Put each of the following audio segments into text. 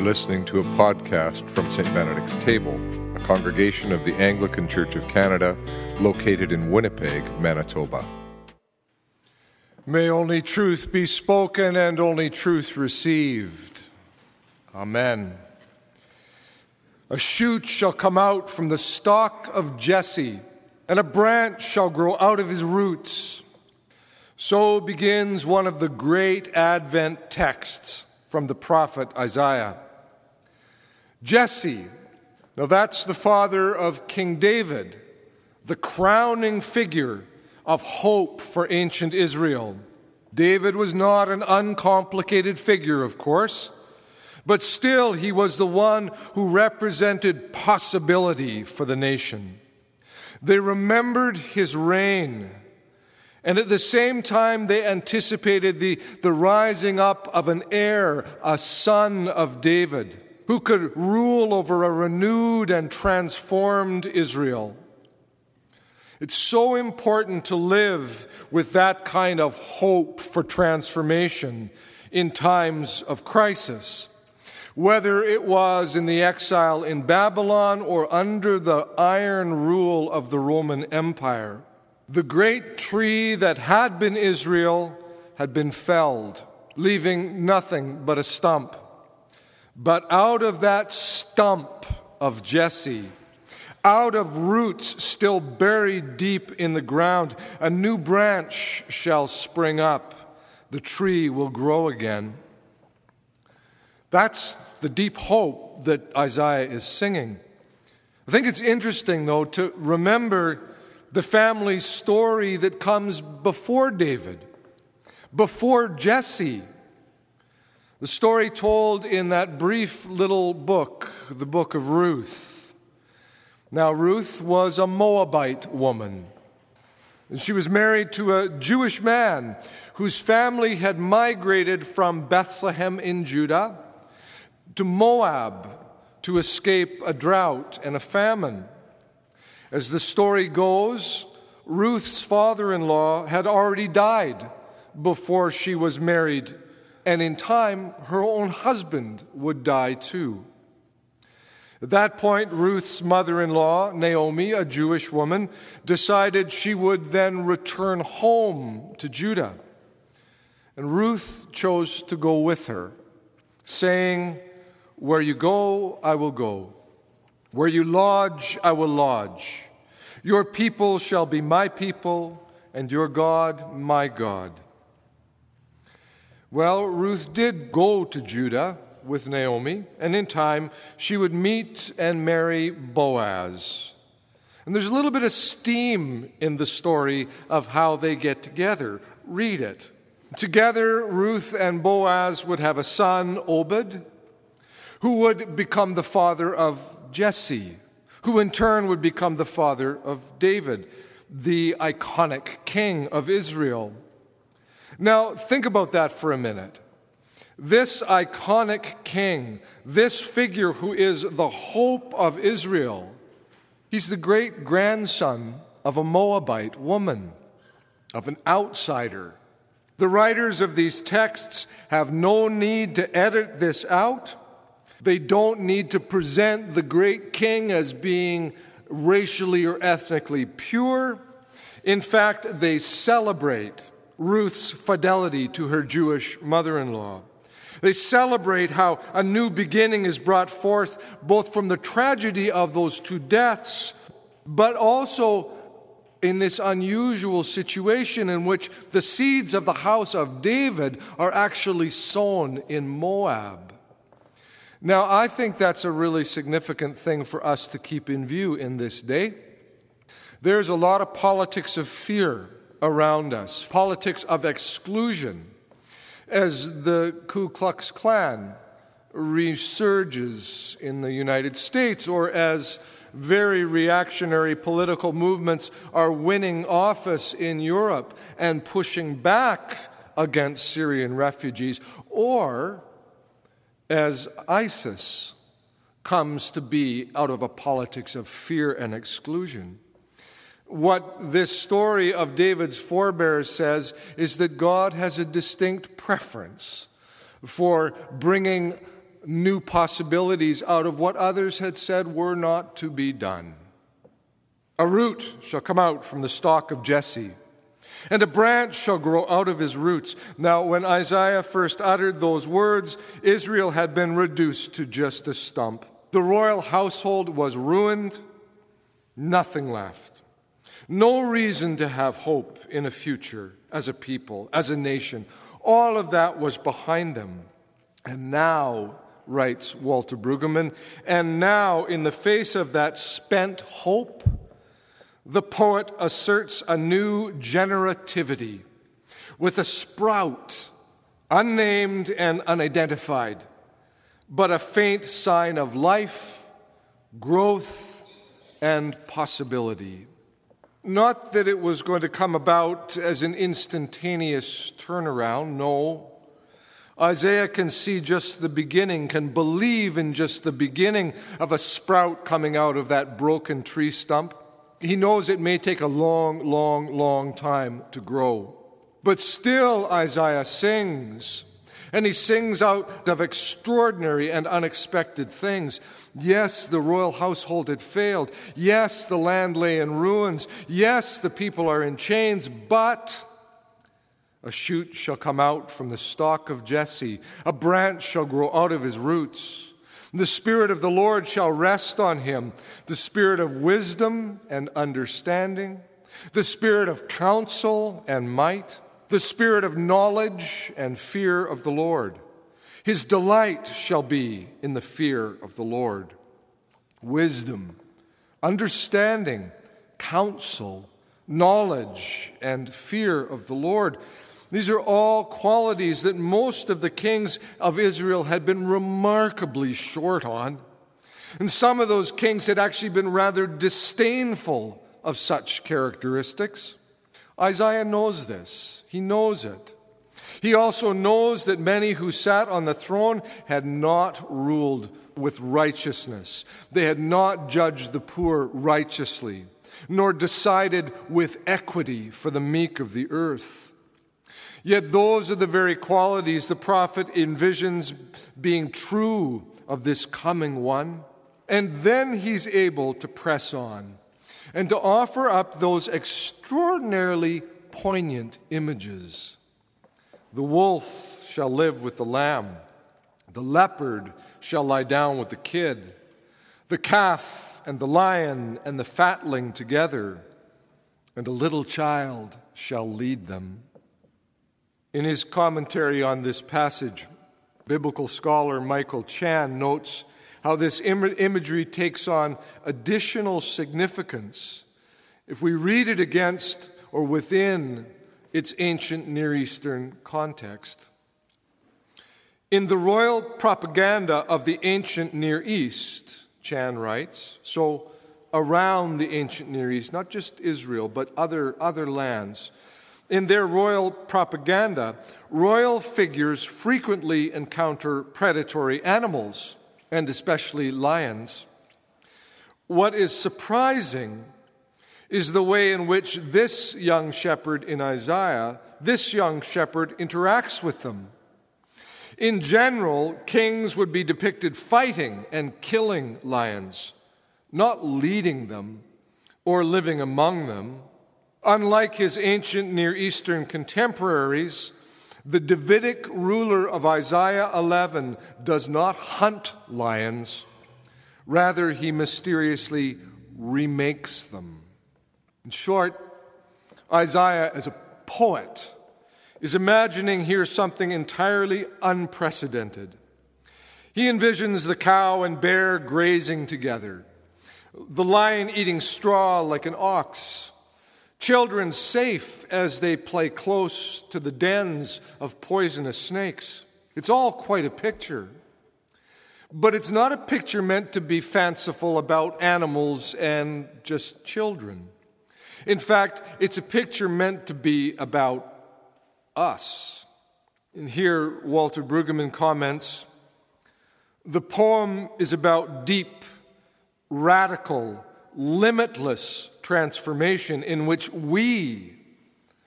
You're listening to a podcast from St. Benedict's Table, a congregation of the Anglican Church of Canada located in Winnipeg, Manitoba. May only truth be spoken and only truth received. Amen. A shoot shall come out from the stalk of Jesse, and a branch shall grow out of his roots. So begins one of the great Advent texts from the prophet Isaiah. Jesse, now that's the father of King David, the crowning figure of hope for ancient Israel. David was not an uncomplicated figure, of course, but still he was the one who represented possibility for the nation. They remembered his reign and at the same time, they anticipated the, the rising up of an heir, a son of David, who could rule over a renewed and transformed Israel. It's so important to live with that kind of hope for transformation in times of crisis. Whether it was in the exile in Babylon or under the iron rule of the Roman Empire. The great tree that had been Israel had been felled, leaving nothing but a stump. But out of that stump of Jesse, out of roots still buried deep in the ground, a new branch shall spring up. The tree will grow again. That's the deep hope that Isaiah is singing. I think it's interesting, though, to remember the family story that comes before David, before Jesse. The story told in that brief little book, the book of Ruth. Now, Ruth was a Moabite woman. And she was married to a Jewish man whose family had migrated from Bethlehem in Judah to Moab to escape a drought and a famine. As the story goes, Ruth's father in law had already died before she was married, and in time, her own husband would die too. At that point, Ruth's mother in law, Naomi, a Jewish woman, decided she would then return home to Judah. And Ruth chose to go with her, saying, Where you go, I will go. Where you lodge, I will lodge. Your people shall be my people, and your God my God. Well, Ruth did go to Judah with Naomi, and in time she would meet and marry Boaz. And there's a little bit of steam in the story of how they get together. Read it. Together, Ruth and Boaz would have a son, Obed, who would become the father of Jesse, who in turn would become the father of David, the iconic king of Israel. Now, think about that for a minute. This iconic king, this figure who is the hope of Israel, he's the great grandson of a Moabite woman, of an outsider. The writers of these texts have no need to edit this out. They don't need to present the great king as being racially or ethnically pure. In fact, they celebrate Ruth's fidelity to her Jewish mother in law. They celebrate how a new beginning is brought forth both from the tragedy of those two deaths, but also in this unusual situation in which the seeds of the house of David are actually sown in Moab. Now, I think that's a really significant thing for us to keep in view in this day. There's a lot of politics of fear around us, politics of exclusion, as the Ku Klux Klan resurges in the United States, or as very reactionary political movements are winning office in Europe and pushing back against Syrian refugees, or as ISIS comes to be out of a politics of fear and exclusion. What this story of David's forebears says is that God has a distinct preference for bringing new possibilities out of what others had said were not to be done. A root shall come out from the stock of Jesse, and a branch shall grow out of his roots. Now, when Isaiah first uttered those words, Israel had been reduced to just a stump. The royal household was ruined, nothing left. No reason to have hope in a future as a people, as a nation. All of that was behind them. And now, writes Walter Brueggemann, and now, in the face of that spent hope, the poet asserts a new generativity with a sprout, unnamed and unidentified, but a faint sign of life, growth, and possibility. Not that it was going to come about as an instantaneous turnaround, no. Isaiah can see just the beginning, can believe in just the beginning of a sprout coming out of that broken tree stump. He knows it may take a long, long, long time to grow. But still, Isaiah sings. And he sings out of extraordinary and unexpected things. Yes, the royal household had failed. Yes, the land lay in ruins. Yes, the people are in chains, but a shoot shall come out from the stalk of Jesse, a branch shall grow out of his roots. The Spirit of the Lord shall rest on him the Spirit of wisdom and understanding, the Spirit of counsel and might, the Spirit of knowledge and fear of the Lord. His delight shall be in the fear of the Lord. Wisdom, understanding, counsel, knowledge, and fear of the Lord. These are all qualities that most of the kings of Israel had been remarkably short on. And some of those kings had actually been rather disdainful of such characteristics. Isaiah knows this, he knows it. He also knows that many who sat on the throne had not ruled with righteousness. They had not judged the poor righteously, nor decided with equity for the meek of the earth. Yet those are the very qualities the prophet envisions being true of this coming one. And then he's able to press on and to offer up those extraordinarily poignant images. The wolf shall live with the lamb, the leopard shall lie down with the kid, the calf and the lion and the fatling together, and a little child shall lead them. In his commentary on this passage, biblical scholar Michael Chan notes how this Im- imagery takes on additional significance if we read it against or within its ancient Near Eastern context. In the royal propaganda of the ancient Near East, Chan writes, so around the ancient Near East, not just Israel, but other, other lands, in their royal propaganda, royal figures frequently encounter predatory animals, and especially lions. What is surprising is the way in which this young shepherd in Isaiah, this young shepherd interacts with them. In general, kings would be depicted fighting and killing lions, not leading them or living among them. Unlike his ancient Near Eastern contemporaries, the Davidic ruler of Isaiah 11 does not hunt lions, rather, he mysteriously remakes them. In short, Isaiah, as a poet, is imagining here something entirely unprecedented. He envisions the cow and bear grazing together, the lion eating straw like an ox Children safe as they play close to the dens of poisonous snakes. It's all quite a picture. But it's not a picture meant to be fanciful about animals and just children. In fact, it's a picture meant to be about us. And here, Walter Brueggemann comments the poem is about deep, radical, limitless transformation in which we,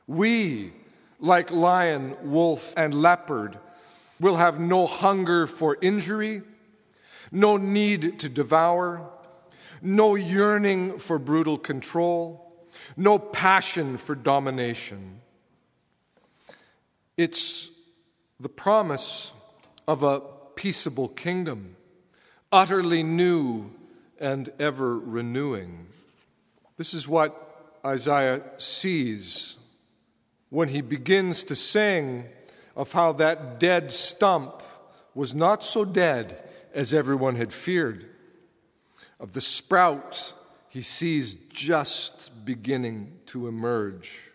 we, like lion, wolf, and leopard, will have no hunger for injury, no need to devour, no yearning for brutal control, no passion for domination. It's the promise of a peaceable kingdom, utterly new and ever renewing. This is what Isaiah sees when he begins to sing of how that dead stump was not so dead as everyone had feared, of the sprout he sees just beginning to emerge.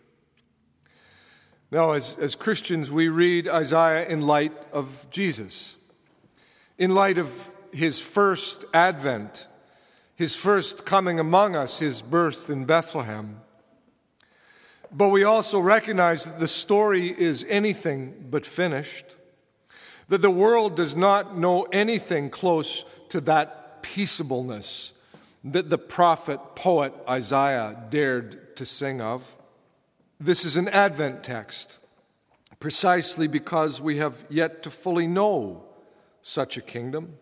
Now, as, as Christians, we read Isaiah in light of Jesus, in light of his first advent, his first coming among us, his birth in Bethlehem. But we also recognize that the story is anything but finished, that the world does not know anything close to that peaceableness that the prophet, poet Isaiah dared to sing of. This is an Advent text, precisely because we have yet to fully know such a kingdom,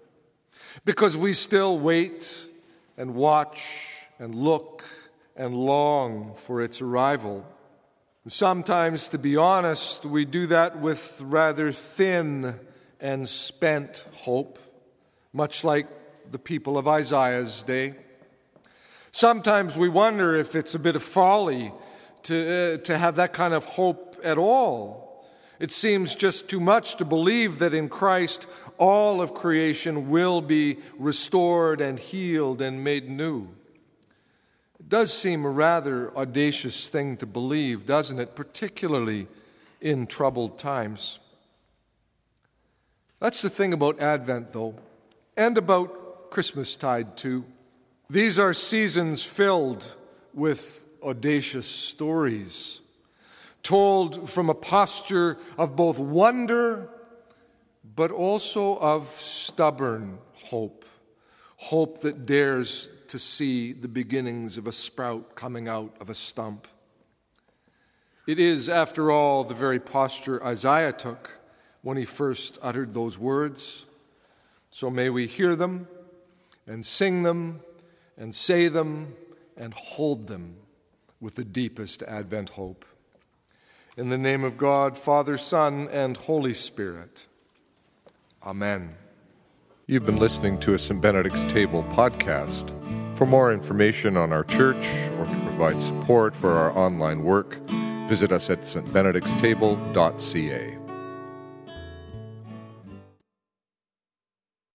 because we still wait and watch and look and long for its arrival. Sometimes, to be honest, we do that with rather thin and spent hope, much like the people of Isaiah's day. Sometimes we wonder if it's a bit of folly to, uh, to have that kind of hope at all. It seems just too much to believe that in Christ all of creation will be restored and healed and made new. It does seem a rather audacious thing to believe, doesn't it? Particularly in troubled times. That's the thing about Advent, though, and about Christmastide, too. These are seasons filled with audacious stories, told from a posture of both wonder but also of stubborn hope, hope that dares to see the beginnings of a sprout coming out of a stump. It is, after all, the very posture Isaiah took when he first uttered those words. So may we hear them and sing them and say them and hold them with the deepest Advent hope. In the name of God, Father, Son, and Holy Spirit. Amen. You've been listening to a St. Benedict's Table podcast. For more information on our church or to provide support for our online work, visit us at stbenedictstable.ca.